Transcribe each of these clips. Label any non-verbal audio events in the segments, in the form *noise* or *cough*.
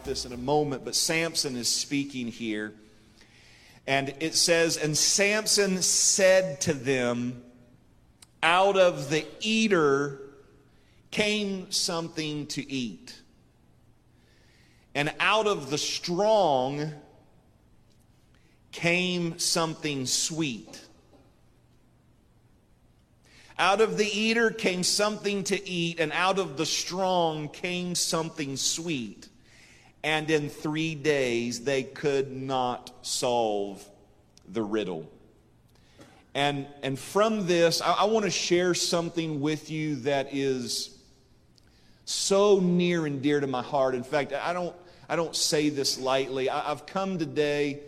about this in a moment, but Samson is speaking here. And it says, And Samson said to them, Out of the eater came something to eat. And out of the strong came something sweet. Out of the eater came something to eat, and out of the strong came something sweet. And in three days they could not solve the riddle. And, and from this, I, I want to share something with you that is so near and dear to my heart. In fact, I don't, I don't say this lightly. I, have come today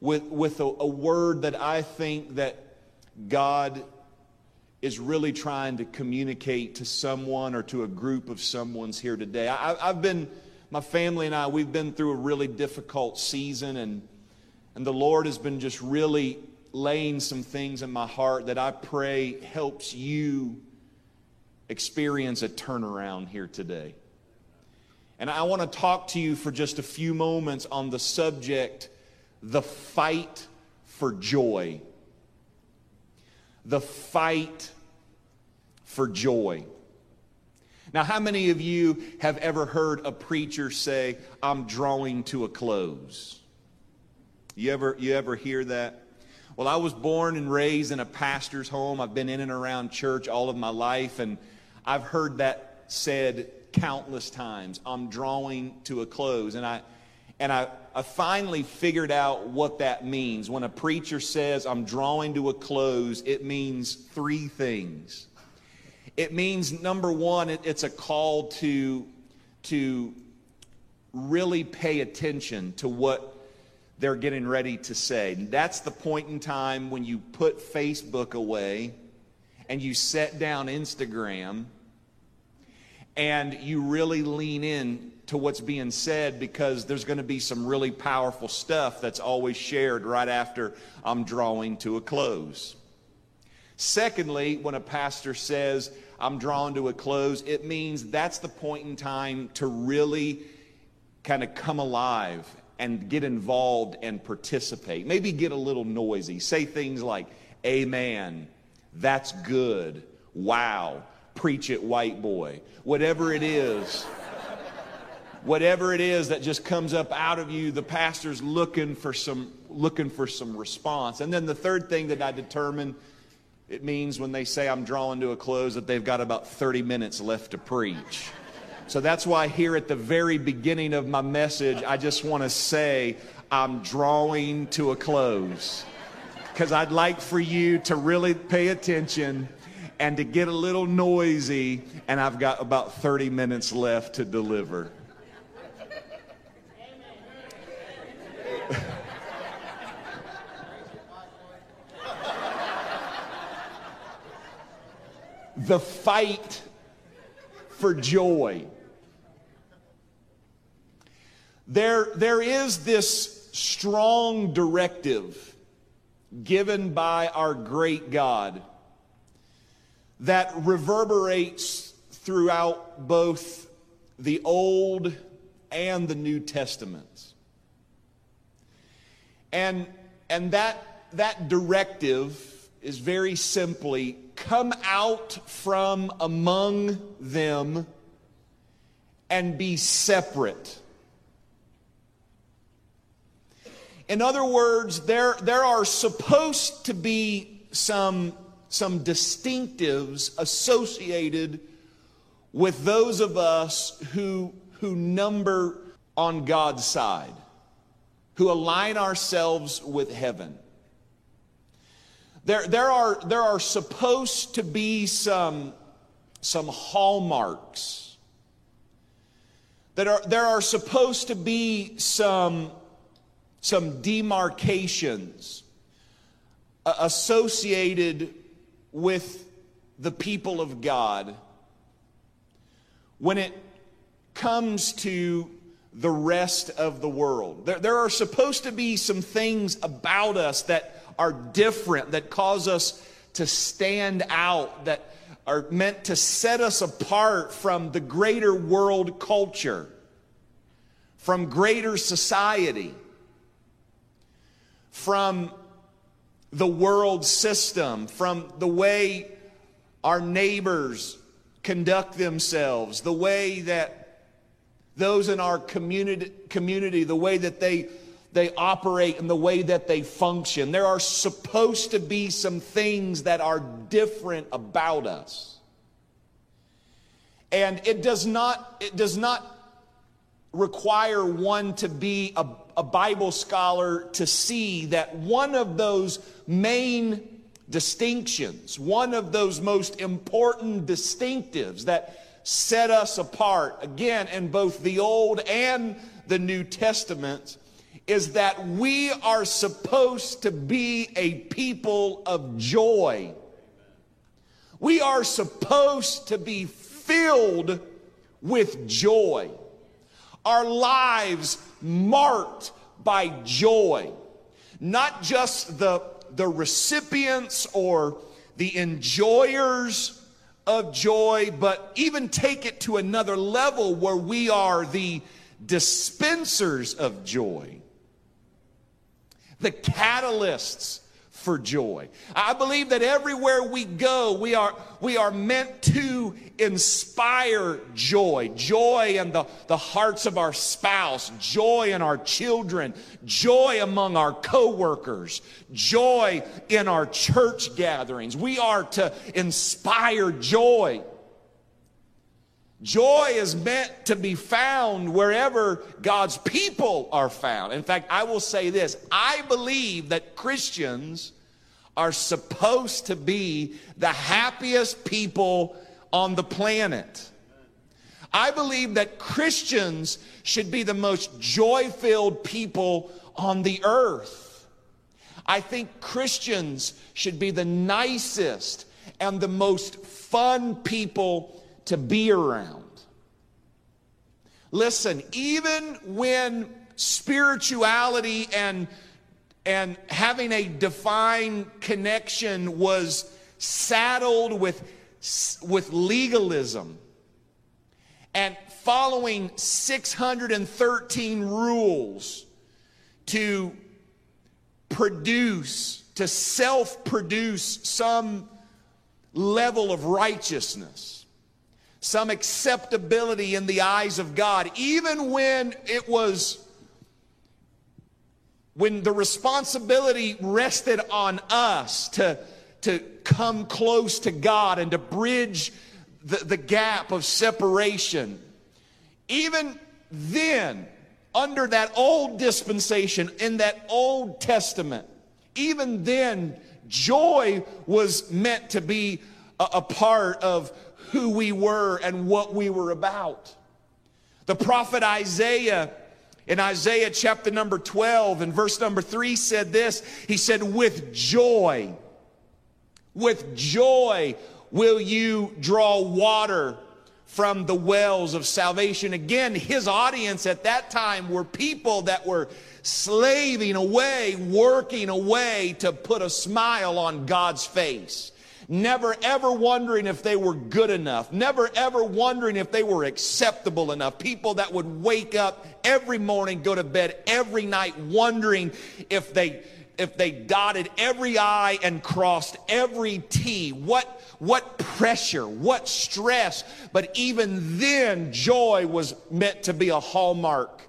with, with a, a word that I think that God is really trying to communicate to someone or to a group of someone's here today. I, have been, my family and I, we've been through a really difficult season, and, and the Lord has been just really laying some things in my heart that I pray helps you experience a turnaround here today. And I want to talk to you for just a few moments on the subject the fight for joy the fight for joy. Now, how many of you have ever heard a preacher say, I'm drawing to a close? You ever, you ever hear that? Well, I was born and raised in a pastor's home. I've been in and around church all of my life, and I've heard that said countless times. I'm drawing to a close. And I, and I, I finally figured out what that means. When a preacher says, I'm drawing to a close, it means three things. It means, number one, it, it's a call to, to really pay attention to what they're getting ready to say. That's the point in time when you put Facebook away and you set down Instagram and you really lean in to what's being said because there's going to be some really powerful stuff that's always shared right after I'm drawing to a close. Secondly, when a pastor says, I'm drawing to a close, it means that's the point in time to really kind of come alive and get involved and participate. Maybe get a little noisy. Say things like, Amen, that's good, wow, preach it, white boy. Whatever it is whatever it is that just comes up out of you, the pastor's looking for some looking for some response. And then the third thing that I determine it means when they say I'm drawing to a close that they've got about 30 minutes left to preach. So that's why here at the very beginning of my message, I just want to say I'm drawing to a close. Because I'd like for you to really pay attention and to get a little noisy, and I've got about 30 minutes left to deliver. *laughs* the fight for joy. There, there is this strong directive given by our great God that reverberates throughout both the Old and the New Testaments. And, and that, that directive is very simply come out from among them and be separate. In other words, there, there are supposed to be some, some distinctives associated with those of us who, who number on God's side, who align ourselves with heaven. There, there, are, there are supposed to be some, some hallmarks. That are, there are supposed to be some, some demarcations uh, associated with the people of God when it comes to the rest of the world. There, there are supposed to be some things about us that are different, that cause us to stand out, that are meant to set us apart from the greater world culture. from greater society, from the world system, from the way our neighbors conduct themselves, the way that those in our community, community the way that they, they operate and the way that they function. There are supposed to be some things that are different about us. And it does not, it does not require one to be a, a Bible scholar to see that one of those main distinctions, one of those most important distinctives that set us apart, again, in both the Old and the New Testaments, is that we are supposed to be a people of joy. We are supposed to be filled with joy. Our lives marked by joy. Not just the the recipients or the enjoyers of joy, but even take it to another level where we are the dispensers of joy, the catalysts for joy. I believe that everywhere we go, we are, we are meant to inspire joy. Joy in the, the hearts of our spouse, joy in our children, joy among our coworkers, joy in our church gatherings. We are to inspire joy. Joy is meant to be found wherever God's people are found. In fact, I will say this I believe that Christians are supposed to be the happiest people on the planet. I believe that Christians should be the most joy filled people on the earth. I think Christians should be the nicest and the most fun people to be around. Listen, even when spirituality and and having a divine connection was saddled with, with legalism and following 613 rules to produce, to self produce some level of righteousness some acceptability in the eyes of God, even when it was, when the responsibility rested on us to, to come close to God and to bridge the, the gap of separation. Even then, under that old dispensation, in that Old Testament, even then, joy was meant to be a, a part of who we were and what we were about. The prophet Isaiah in Isaiah chapter number 12 and verse number 3 said this He said, With joy, with joy will you draw water from the wells of salvation. Again, his audience at that time were people that were slaving away, working away to put a smile on God's face never ever wondering if they were good enough, never ever wondering if they were acceptable enough. People that would wake up every morning, go to bed every night wondering if they if they dotted every I and crossed every T. What what pressure, what stress, but even then joy was meant to be a hallmark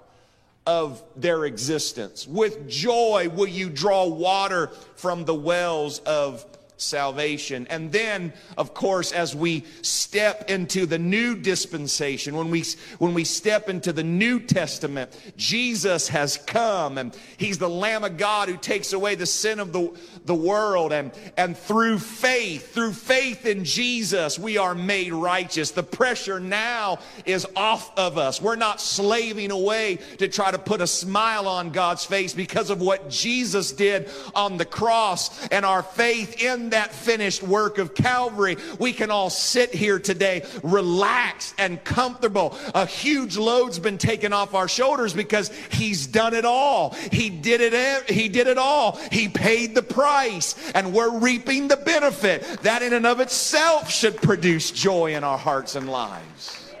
of their existence. With joy will you draw water from the wells of salvation. And then, of course, as we step into the new dispensation, when we, when we step into the New Testament, Jesus has come and he's the Lamb of God who takes away the sin of the, the world. And, and through faith, through faith in Jesus, we are made righteous. The pressure now is off of us. We're not slaving away to try to put a smile on God's face because of what Jesus did on the cross and our faith in that finished work of Calvary, we can all sit here today relaxed and comfortable. A huge load's been taken off our shoulders because he's done it all. He did it he did it all. He paid the price and we're reaping the benefit. That in and of itself should produce joy in our hearts and lives.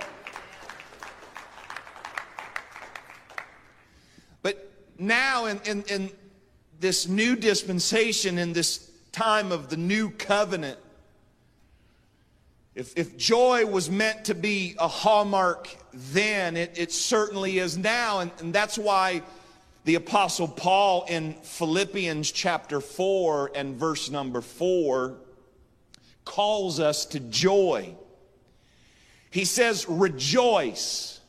But now in, in, in this new dispensation, in this time of the new covenant, if, if joy was meant to be a hallmark then, it, it certainly is now. And, and that's why the Apostle Paul in Philippians chapter 4 and verse number 4 calls us to joy. He says, Rejoice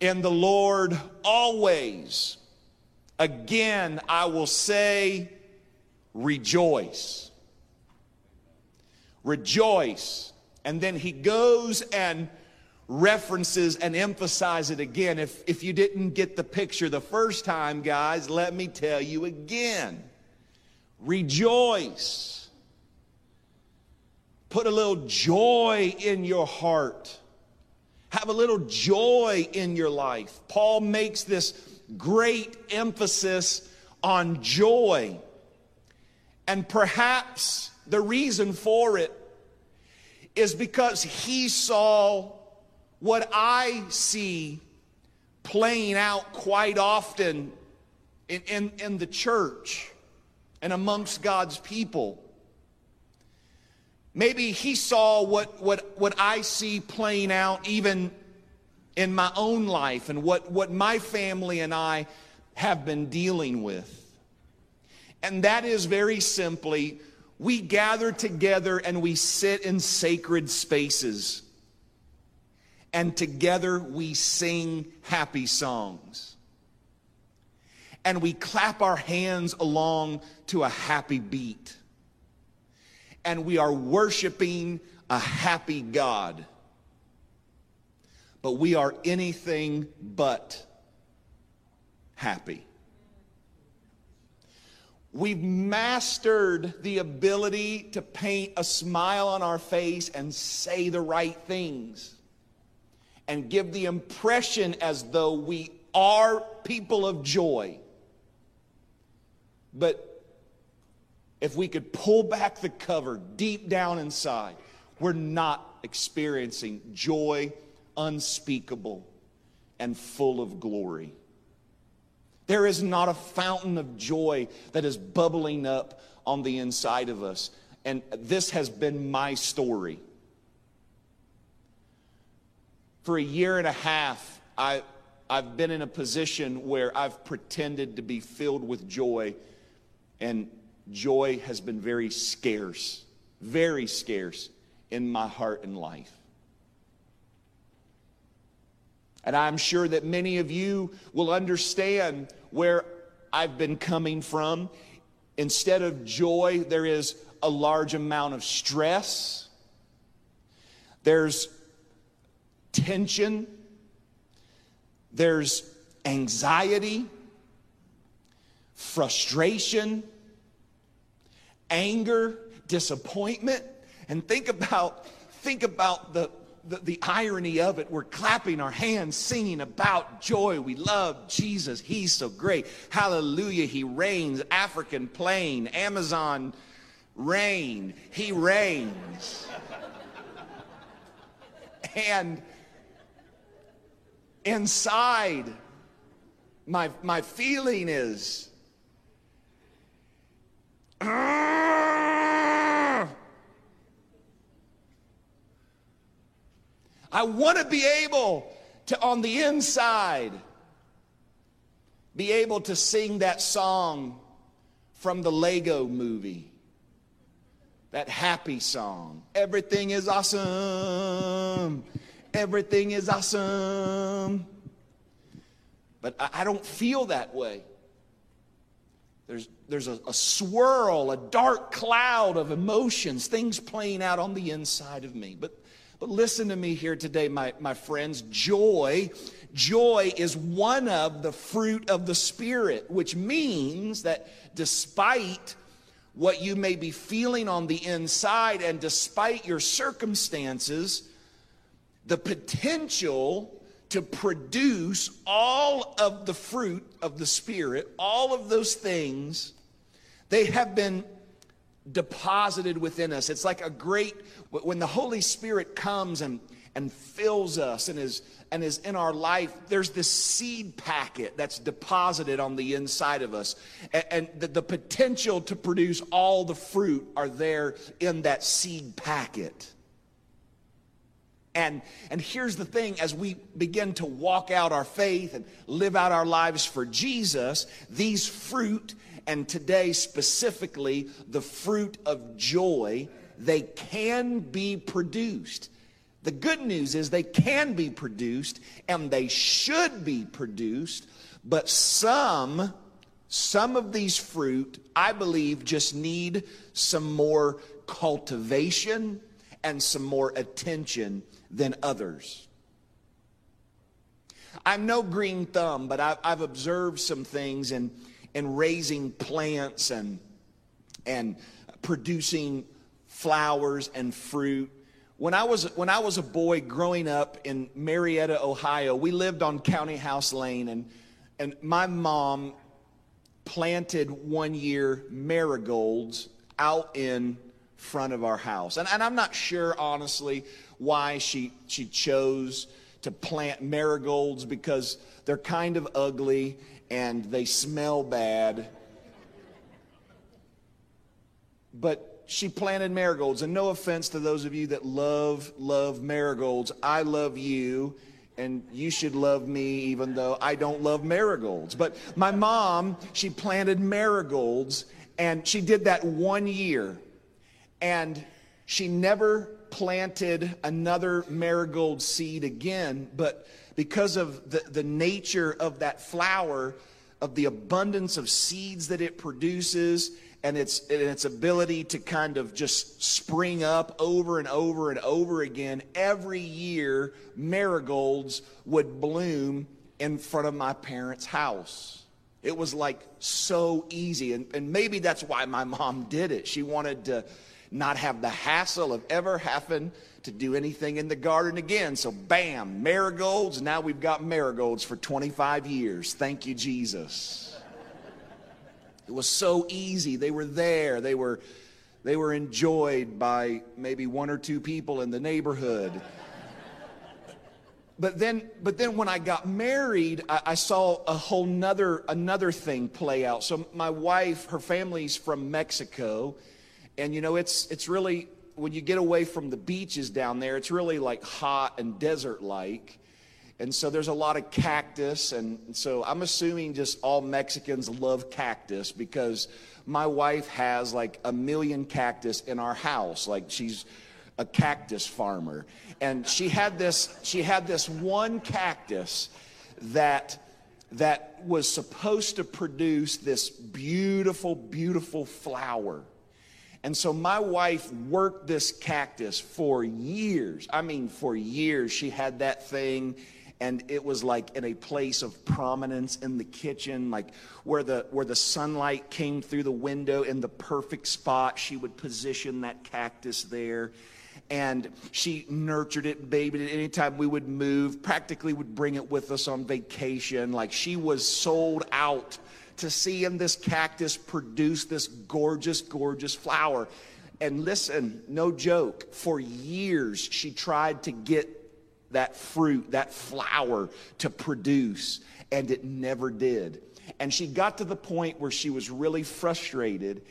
in the Lord always. Again, I will say, Rejoice. Rejoice. And then he goes and references and emphasizes it again. If, if you didn't get the picture the first time, guys, let me tell you again. Rejoice. Put a little joy in your heart. Have a little joy in your life. Paul makes this great emphasis on joy. And perhaps the reason for it is because he saw what I see playing out quite often in, in, in the church and amongst God's people. Maybe he saw what, what, what I see playing out even in my own life and what, what my family and I have been dealing with. And that is very simply we gather together and we sit in sacred spaces. And together we sing happy songs. And we clap our hands along to a happy beat. And we are worshiping a happy God. But we are anything but happy. We've mastered the ability to paint a smile on our face and say the right things and give the impression as though we are people of joy. But if we could pull back the cover deep down inside, we're not experiencing joy unspeakable and full of glory. There is not a fountain of joy that is bubbling up on the inside of us. And this has been my story. For a year and a half, I, I've been in a position where I've pretended to be filled with joy, and joy has been very scarce, very scarce in my heart and life. And I'm sure that many of you will understand where I've been coming from. Instead of joy, there is a large amount of stress, there's tension, there's anxiety, frustration, anger, disappointment. And think about, think about the, the, the, irony of it, we're clapping our hands, singing about joy. We love Jesus. He's so great. Hallelujah. He reigns. African plain, Amazon rain. He reigns. and inside, my, my feeling is, I want to be able to, on the inside, be able to sing that song from the Lego movie. That happy song. Everything is awesome. Everything is awesome. But I, I don't feel that way. There's, there's a, a swirl, a dark cloud of emotions, things playing out on the inside of me. But but listen to me here today, my, my friends. Joy, joy is one of the fruit of the Spirit, which means that despite what you may be feeling on the inside and despite your circumstances, the potential to produce all of the fruit of the Spirit, all of those things, they have been deposited within us. It's like a great, when the Holy Spirit comes and, and fills us and is and is in our life, there's this seed packet that's deposited on the inside of us. And, and the, the potential to produce all the fruit are there in that seed packet. And, and here's the thing as we begin to walk out our faith and live out our lives for Jesus, these fruit, and today specifically the fruit of joy, they can be produced. The good news is they can be produced and they should be produced, but some some of these fruit, I believe, just need some more cultivation and some more attention than others. I'm no green thumb, but I've, observed some things in, in raising plants and, and producing flowers and fruit. When I, was, when I was a boy growing up in Marietta, Ohio, we lived on County House Lane, and, and my mom planted one year marigolds out in front of our house. And, and I'm not sure, honestly, why she, she chose to plant marigolds because they're kind of ugly and they smell bad. But she planted marigolds. And no offense to those of you that love, love marigolds. I love you, and you should love me even though I don't love marigolds. But my mom, she planted marigolds, and she did that one year. And she never planted another marigold seed again, but because of the, the nature of that flower, of the abundance of seeds that it produces, and its, and its ability to kind of just spring up over and over and over again, every year marigolds would bloom in front of my parents' house. It was like so easy. And, and maybe that's why my mom did it. She wanted to not have the hassle of ever having to do anything in the garden again. So, bam, marigolds. Now we've got marigolds for 25 years. Thank you, Jesus. It was so easy. They were there. They were, they were enjoyed by maybe one or two people in the neighborhood. But then, but then when I got married, I, I saw a whole nother, another thing play out. So my wife, her family's from Mexico, and you know, it's, it's really, when you get away from the beaches down there, it's really like hot and desert like. And so there's a lot of cactus. And so I'm assuming just all Mexicans love cactus because my wife has like a million cactus in our house. Like she's a cactus farmer. And she had this, she had this one cactus that that was supposed to produce this beautiful, beautiful flower. And so my wife worked this cactus for years. I mean, for years. She had that thing and it was like in a place of prominence in the kitchen like where the where the sunlight came through the window in the perfect spot she would position that cactus there and she nurtured it babied it anytime we would move practically would bring it with us on vacation like she was sold out to seeing this cactus produce this gorgeous, gorgeous flower. And listen, no joke, for years she tried to get that fruit, that flower to produce, and it never did. And she got to the point where she was really frustrated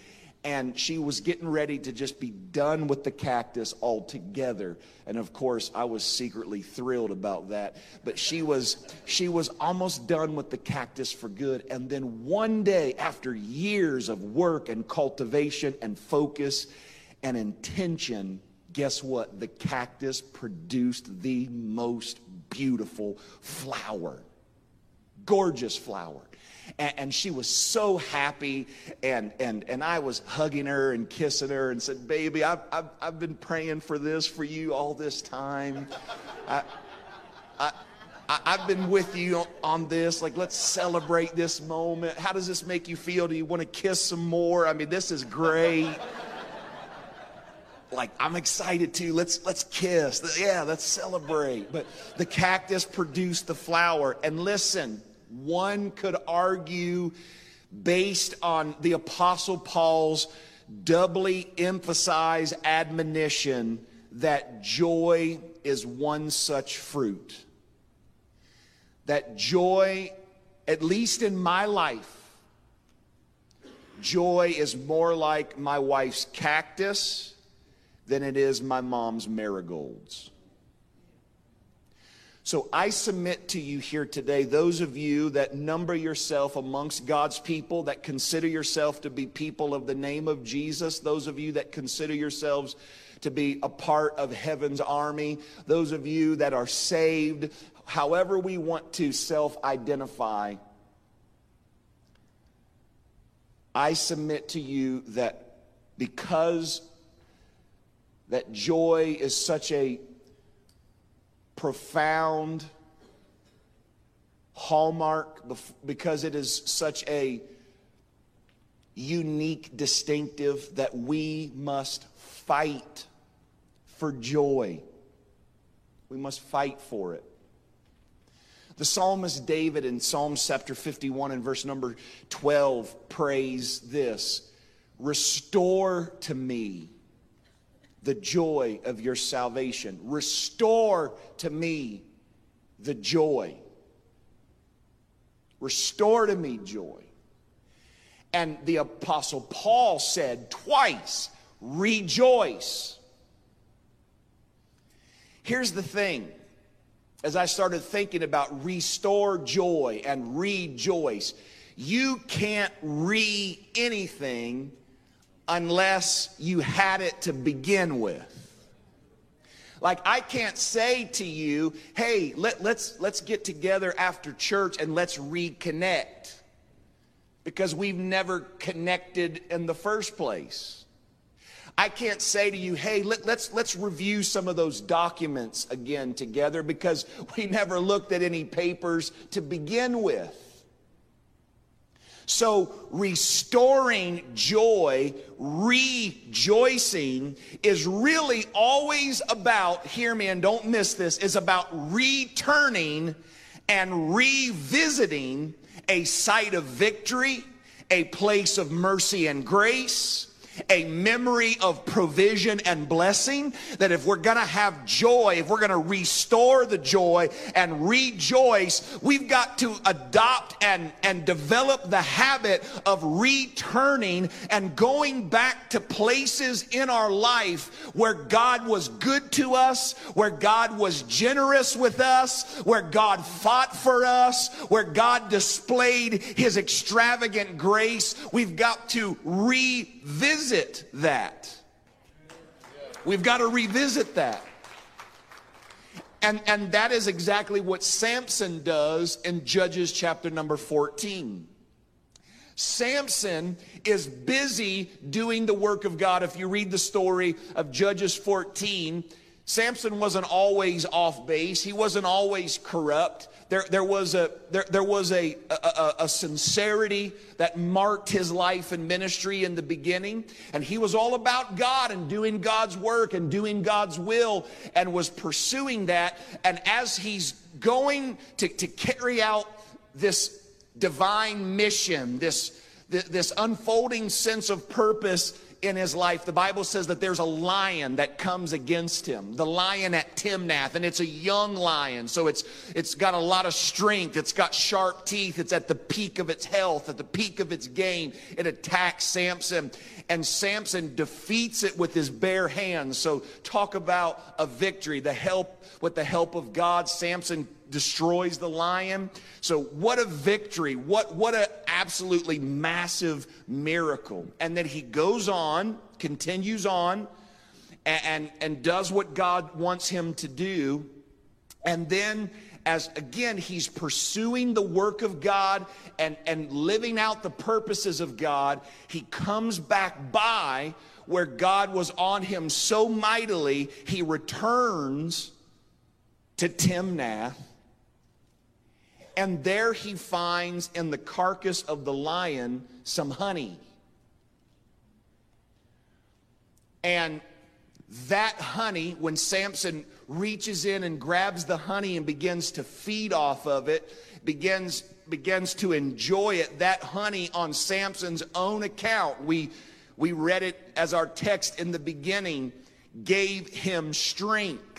and she was getting ready to just be done with the cactus altogether. And of course i was secretly thrilled about that. But she was she was almost done with the cactus for good. And then one day after years of work and cultivation and focus and intention guess what? The cactus produced the most beautiful flower gorgeous flower and, and, she was so happy. And, and, and I was hugging her and kissing her and said, Baby, I've, I've, I've been praying for this for you all this time. I, I, I've been with you on this. Like, let's celebrate this moment. How does this make you feel? Do you want to kiss some more? I mean, this is great. Like, I'm excited too. Let's let's kiss. Yeah, let's celebrate. But the cactus produced the flower. And listen, one could argue, based on the Apostle Paul's doubly emphasized admonition, that joy is one such fruit. that joy, at least in my life, joy is more like my wife's cactus than it is my mom's marigolds. So I submit to you here today, those of you that number yourself amongst God's people, that consider yourself to be people of the name of Jesus, those of you that consider yourselves to be a part of heaven's army, those of you that are saved, however we want to self identify, I submit to you that because that joy is such a profound hallmark because it is such a unique distinctive that we must fight for joy. We must fight for it. The psalmist David in Psalm chapter 51 and verse number 12 prays this Restore to me the joy of your salvation. Restore to me the joy. Restore to me joy. And the Apostle Paul said twice, Rejoice. Here's the thing as I started thinking about restore joy and rejoice, you can't re anything unless you had it to begin with. Like I can't say to you, "Hey, let, let's let's get together after church and let's reconnect," because we've never connected in the first place. I can't say to you, "Hey, let, let's let's review some of those documents again together," because we never looked at any papers to begin with. So, restoring joy, rejoicing, is really always about, hear me and don't miss this, is about returning and revisiting a site of victory, a place of mercy and grace, a memory of provision and blessing. That if we're going to have joy, if we're going to restore the joy and rejoice, we've got to adopt and, and develop the habit of returning and going back to places in our life where God was good to us, where God was generous with us, where God fought for us, where God displayed his extravagant grace. We've got to revisit revisit that. We've got to revisit that. And, and that is exactly what Samson does in Judges chapter number 14. Samson is busy doing the work of God. If you read the story of Judges 14, Samson wasn't always off base. He wasn't always corrupt. There, there was, a, there, there was a, a, a, sincerity that marked his life and ministry in the beginning. And he was all about God and doing God's work and doing God's will and was pursuing that. And as he's going to, to carry out this divine mission, this, this unfolding sense of purpose, in his life, the Bible says that there's a lion that comes against him, the lion at Timnath, and it's a young lion, so it's it's got a lot of strength, it's got sharp teeth, it's at the peak of its health, at the peak of its game. It attacks Samson, and Samson defeats it with his bare hands. So talk about a victory, the help with the help of God, Samson destroys the lion. So what a victory. What what an absolutely massive miracle. And then he goes on, continues on and, and, and does what God wants him to do. And then as again he's pursuing the work of God and, and living out the purposes of God, he comes back by where God was on him so mightily, he returns to Timnath and there he finds in the carcass of the lion some honey. And that honey, when Samson reaches in and grabs the honey and begins to feed off of it, begins, begins to enjoy it, that honey on Samson's own account, we, we read it as our text in the beginning, gave him strength.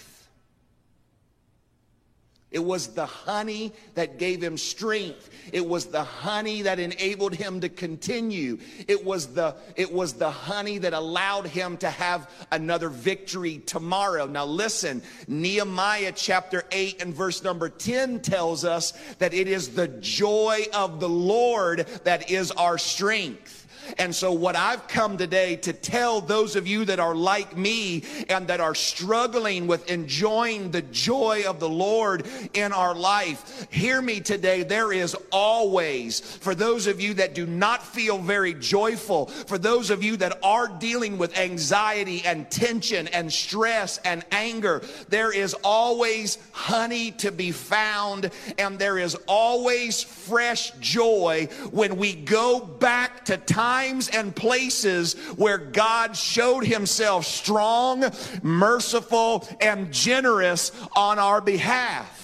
It was the honey that gave him strength. It was the honey that enabled him to continue. It was the, it was the honey that allowed him to have another victory tomorrow. Now listen, Nehemiah chapter 8 and verse number 10 tells us that it is the joy of the Lord that is our strength. And so, what I've come today to tell those of you that are like me and that are struggling with enjoying the joy of the Lord in our life, hear me today. There is always, for those of you that do not feel very joyful, for those of you that are dealing with anxiety and tension and stress and anger, there is always honey to be found, and there is always fresh joy when we go back to time times and places where God showed himself strong, merciful, and generous on our behalf.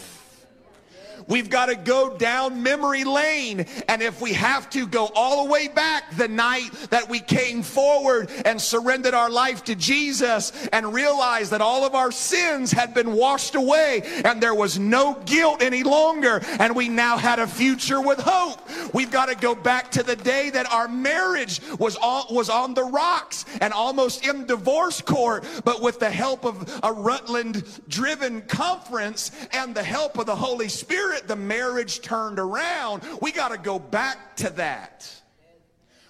We've got to go down memory lane. And if we have to go all the way back the night that we came forward and surrendered our life to Jesus and realized that all of our sins had been washed away and there was no guilt any longer and we now had a future with hope. We've got to go back to the day that our marriage was on, was on the rocks and almost in divorce court, but with the help of a Rutland driven conference and the help of the Holy Spirit Spirit, the marriage turned around. We got to go back to that.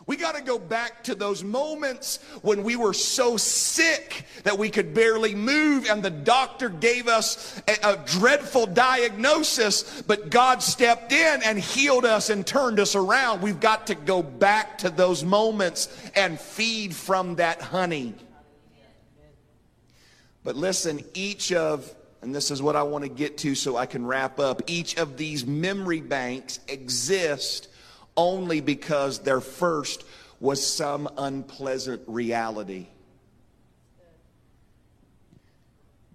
We got to go back to those moments when we were so sick that we could barely move, and the doctor gave us a, a, dreadful diagnosis, but God stepped in and healed us and turned us around. We've got to go back to those moments and feed from that honey. But listen, each of and this is what I want to get to so I can wrap up. Each of these memory banks exist only because their first was some unpleasant reality.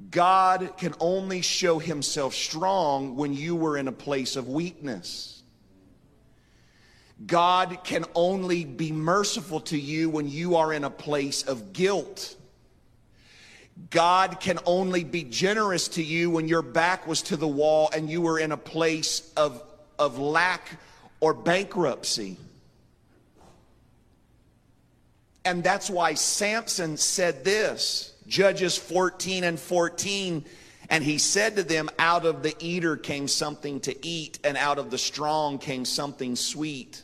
God can only show himself strong when you were in a place of weakness. God can only be merciful to you when you are in a place of guilt. God can only be generous to you when your back was to the wall and you were in a place of, of lack or bankruptcy. And that's why Samson said this Judges 14 and 14. And he said to them, Out of the eater came something to eat, and out of the strong came something sweet.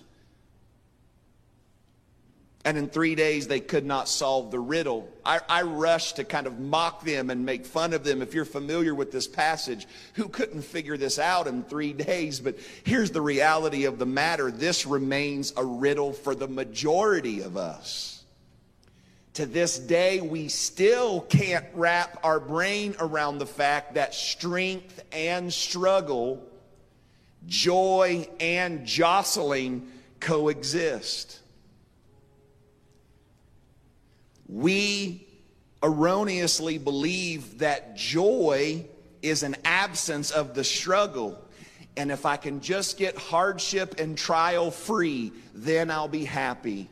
And in three days, they could not solve the riddle. I, I rushed to kind of mock them and make fun of them. If you're familiar with this passage, who couldn't figure this out in three *laughs* days? But here's the reality of the matter this remains a riddle for the majority of us. To this day, we still can't wrap our brain around the fact that strength and struggle, joy and jostling coexist. We erroneously believe that joy is an absence of the struggle. And if I can just get hardship and trial free, then I'll be happy.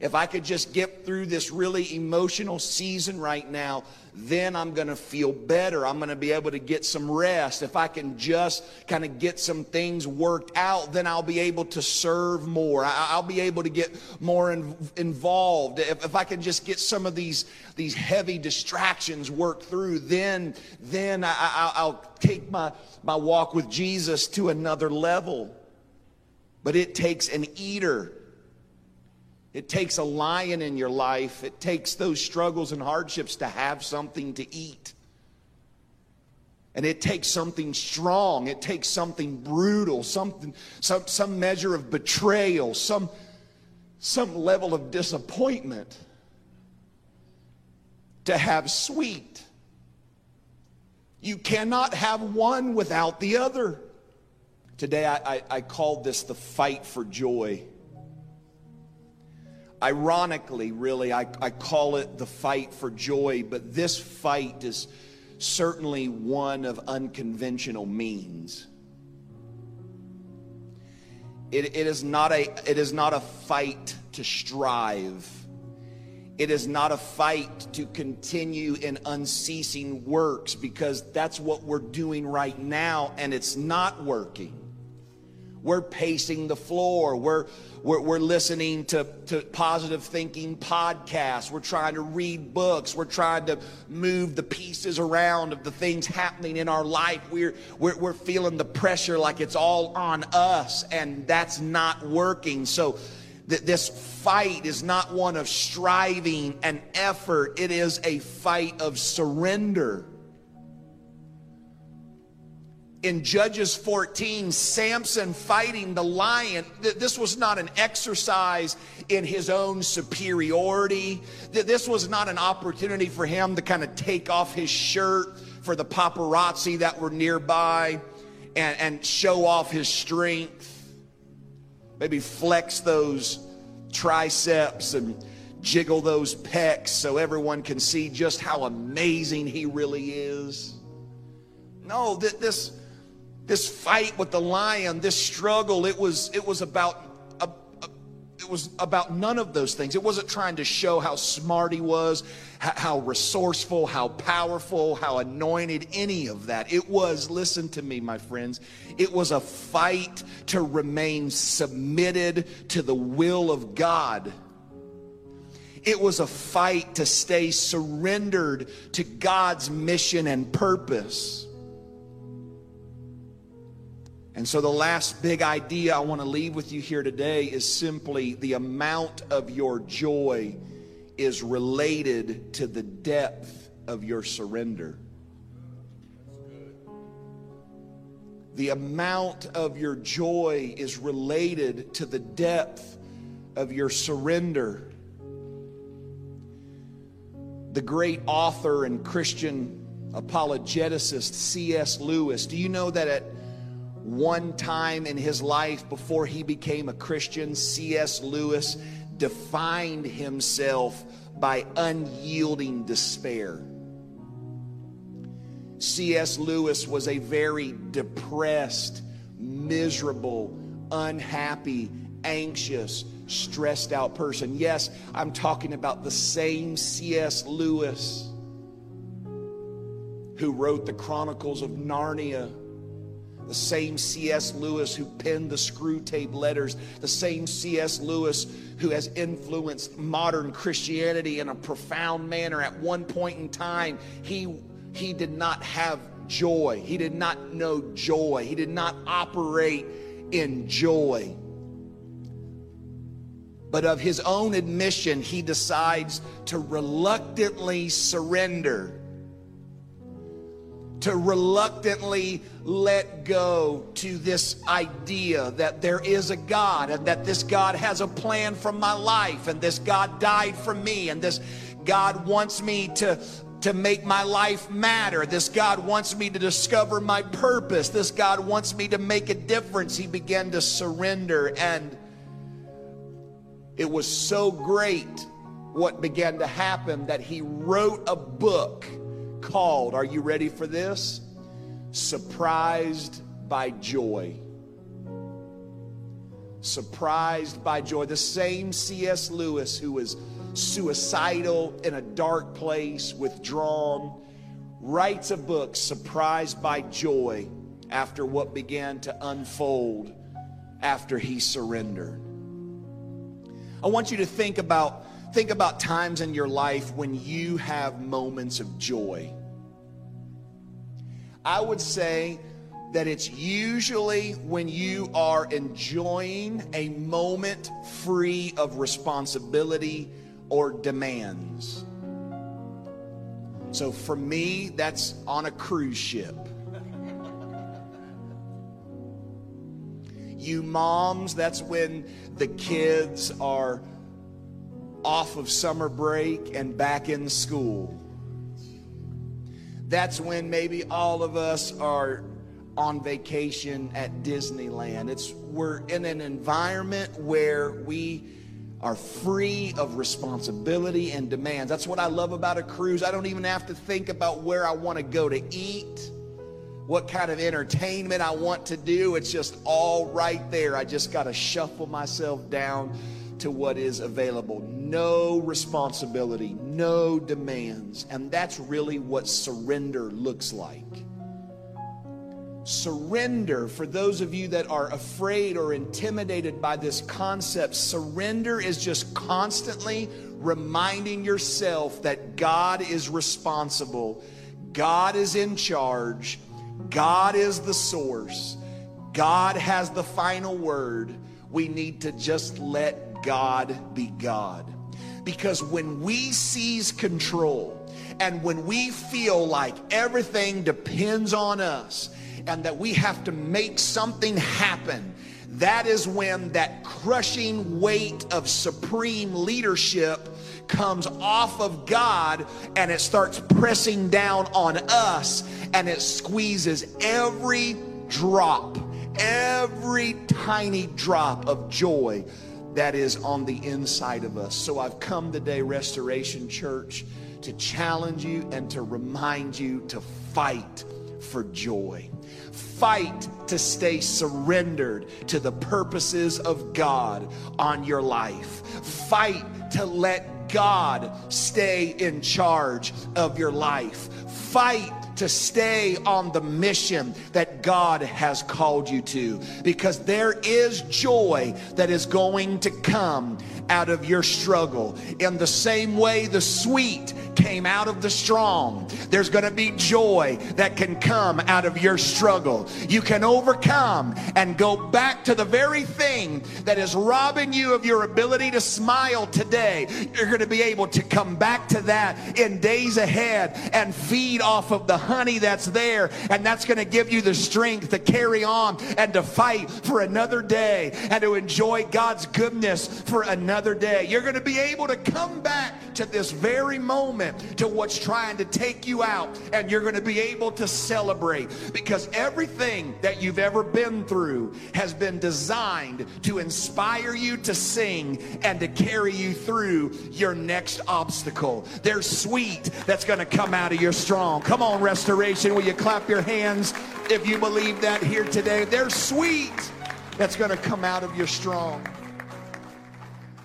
If I could just get through this really emotional season right now, then I'm going to feel better. I'm going to be able to get some rest. If I can just kind of get some things worked out, then I'll be able to serve more. I'll be able to get more in, involved. If, if I can just get some of these, these heavy distractions worked through, then, then I, I, I'll take my, my walk with Jesus to another level. But it takes an eater it takes a lion in your life. It takes those struggles and hardships to have something to eat. And it takes something strong. It takes something brutal, something, some, some measure of betrayal, some, some level of disappointment to have sweet. You cannot have one without the other. Today, I, I, I called this the fight for joy. Ironically, really, I, I call it the fight for joy, but this fight is certainly one of unconventional means. It, it, is not a, it is not a fight to strive. It is not a fight to continue in unceasing works because that's what we're doing right now and it's not working. We're pacing the floor. We're, we're, we're, listening to, to positive thinking podcasts. We're trying to read books. We're trying to move the pieces around of the things happening in our life. We're, we're, we're feeling the pressure like it's all on us, and that's not working. So, th- this fight is not one of striving and effort, it is a fight of surrender in Judges 14, Samson fighting the lion, this was not an exercise in his own superiority. This was not an opportunity for him to kind of take off his shirt for the paparazzi that were nearby and, and show off his strength. Maybe flex those triceps and jiggle those pecs so everyone can see just how amazing he really is. No, this this fight with the lion, this struggle, it was, it was about it was about none of those things. It wasn't trying to show how smart he was, how resourceful, how powerful, how anointed, any of that. It was, listen to me, my friends, it was a fight to remain submitted to the will of God. It was a fight to stay surrendered to God's mission and purpose. And so, the last big idea I want to leave with you here today is simply the amount of your joy is related to the depth of your surrender. The amount of your joy is related to the depth of your surrender. The great author and Christian apologeticist C.S. Lewis, do you know that at one time in his life before he became a Christian, C.S. Lewis defined himself by unyielding despair. C.S. Lewis was a very depressed, miserable, unhappy, anxious, stressed out person. Yes, I'm talking about the same C.S. Lewis who wrote the Chronicles of Narnia the same C.S. Lewis who penned the Screwtape letters, the same C.S. Lewis who has influenced modern Christianity in a profound manner. At one point in time, he, he did not have joy, he did not know joy, he did not operate in joy. But of his own admission, he decides to reluctantly surrender to reluctantly let go to this idea that there is a God and that this God has a plan for my life and this God died for me and this God wants me to to make my life matter. This God wants me to discover my purpose. This God wants me to make a difference. He began to surrender and it was so great what began to happen that he wrote a book called, are you ready for this? Surprised by Joy. Surprised by Joy. The same C.S. Lewis who was suicidal in a dark place, withdrawn, writes a book, Surprised by Joy, after what began to unfold after he surrendered. I want you to think about Think about times in your life when you have moments of joy. I would say that it's usually when you are enjoying a moment free of responsibility or demands. So for me, that's on a cruise ship. You moms, that's when the kids are off of summer break and back in school. That's when maybe all of us are on vacation at Disneyland. It's we're in an environment where we are free of responsibility and demands. That's what I love about a cruise. I don't even have to think about where I want to go to eat, what kind of entertainment I want to do. It's just all right there. I just got to shuffle myself down to what is available. No responsibility, no demands. And that's really what surrender looks like. Surrender, for those of you that are afraid or intimidated by this concept, surrender is just constantly reminding yourself that God is responsible, God is in charge, God is the source, God has the final word. We need to just let God be God. Because when we seize control and when we feel like everything depends on us, and that we have to make something happen, that is when that crushing weight of supreme leadership comes off of God and it starts pressing down on us and it squeezes every drop, every tiny drop of joy that is on the inside of us. So I've come today, Restoration Church, to challenge you and to remind you to fight for joy. Fight to stay surrendered to the purposes of God on your life. Fight to let God stay in charge of your life. Fight to stay on the mission that God has called you to because there is joy that is going to come out of your struggle. In the same way the sweet came out of the strong, there's going to be joy that can come out of your struggle. You can overcome and go back to the very thing that is robbing you of your ability to smile today. You're going to be able to come back to that in days ahead and feed off of the honey that's there. And that's going to give you the strength to carry on and to fight for another day and to enjoy God's goodness for another day. You're going to be able to come back to this very moment to what's trying to take you out and you're going to be able to celebrate because everything that you've ever been through has been designed to inspire you to sing and to carry you through your next obstacle. There's sweet that's going to come out of your strong. Come on, restoration. Will you clap your hands if you believe that here today? There's sweet that's going to come out of your strong.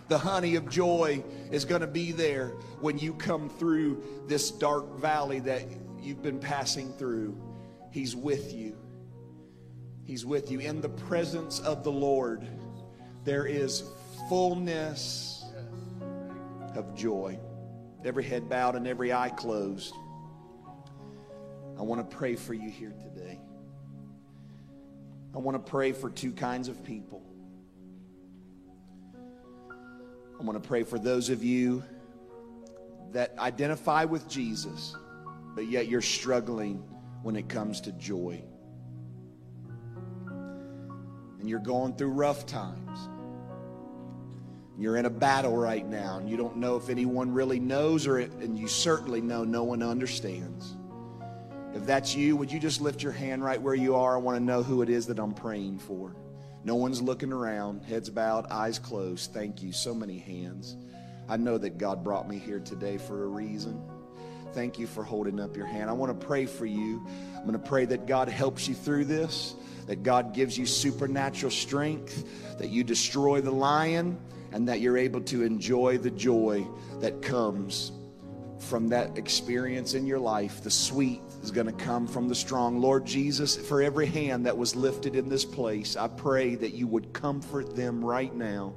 The honey of joy is going to be there when you come through this dark valley that you've been passing through. He's with you. He's with you. In the presence of the Lord, there is fullness of joy. Every head bowed and every eye closed. I want to pray for you here today. I want to pray for two kinds of people. I want to pray for those of you that identify with Jesus, but yet you're struggling when it comes to joy. And you're going through rough times. You're in a battle right now, and you don't know if anyone really knows, or and you certainly know no one understands. If that's you, would you just lift your hand right where you are? I want to know who it is that I'm praying for. No one's looking around, heads bowed, eyes closed. Thank you. So many hands. I know that God brought me here today for a reason. Thank you for holding up your hand. I want to pray for you. I'm going to pray that God helps you through this, that God gives you supernatural strength, that you destroy the lion, and that you're able to enjoy the joy that comes from that experience in your life. The sweet is going to come from the strong. Lord Jesus, for every hand that was lifted in this place, I pray that you would comfort them right now.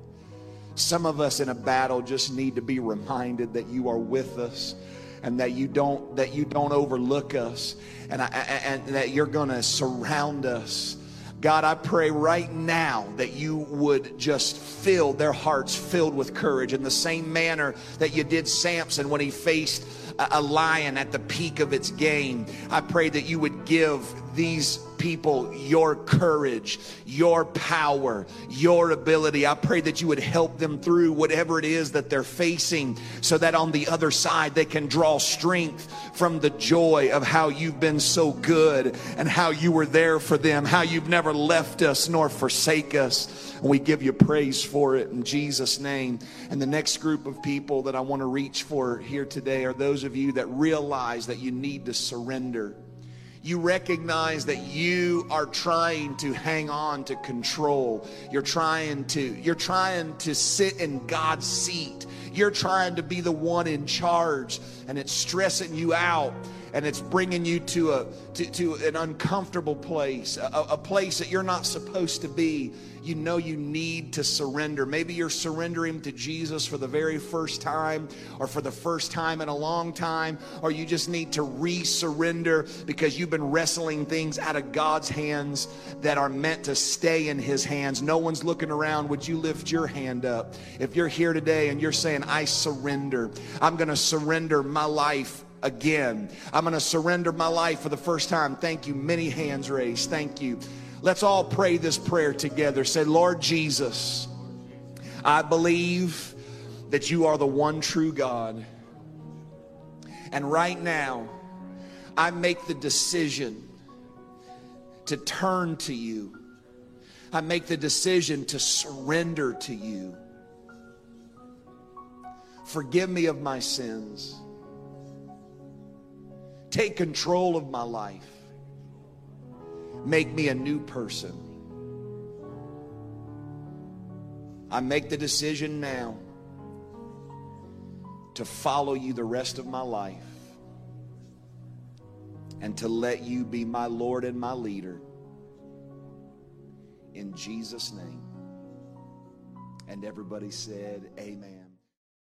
Some of us in a battle just need to be reminded that you are with us and that you don't that you don't overlook us and, I, and that you're going to surround us. God, I pray right now that you would just fill their hearts filled with courage in the same manner that you did Samson when he faced a lion at the peak of its game. I pray that you would give these people your courage, your power, your ability. I pray that you would help them through whatever it is that they're facing so that on the other side they can draw strength from the joy of how you've been so good and how you were there for them, how you've never left us nor forsake us. And we give you praise for it in Jesus' name. And the next group of people that I want to reach for here today are those of you that realize that you need to surrender You recognize that you are trying to hang on to control. You're trying to you're trying to sit in God's seat. You're trying to be the one in charge and it's stressing you out and it's bringing you to a to, to an uncomfortable place, a, a place that you're not supposed to be. You know you need to surrender. Maybe you're surrendering to Jesus for the very first time, or for the first time in a long time, or you just need to re-surrender because you've been wrestling things out of God's hands that are meant to stay in His hands. No one's looking around. Would you lift your hand up if you're here today and you're saying, "I surrender. I'm going to surrender my life." Again. I'm going to surrender my life for the first time. Thank you. Many hands raised. Thank you. Let's all pray this prayer together. Say, Lord Jesus, I believe that you are the one true God. And right now, I make the decision to turn to you. I make the decision to surrender to you. Forgive me of my sins. Take control of my life. Make me a new person. I make the decision now to follow you the rest of my life and to let you be my Lord and my leader. In Jesus' name. And everybody said, Amen.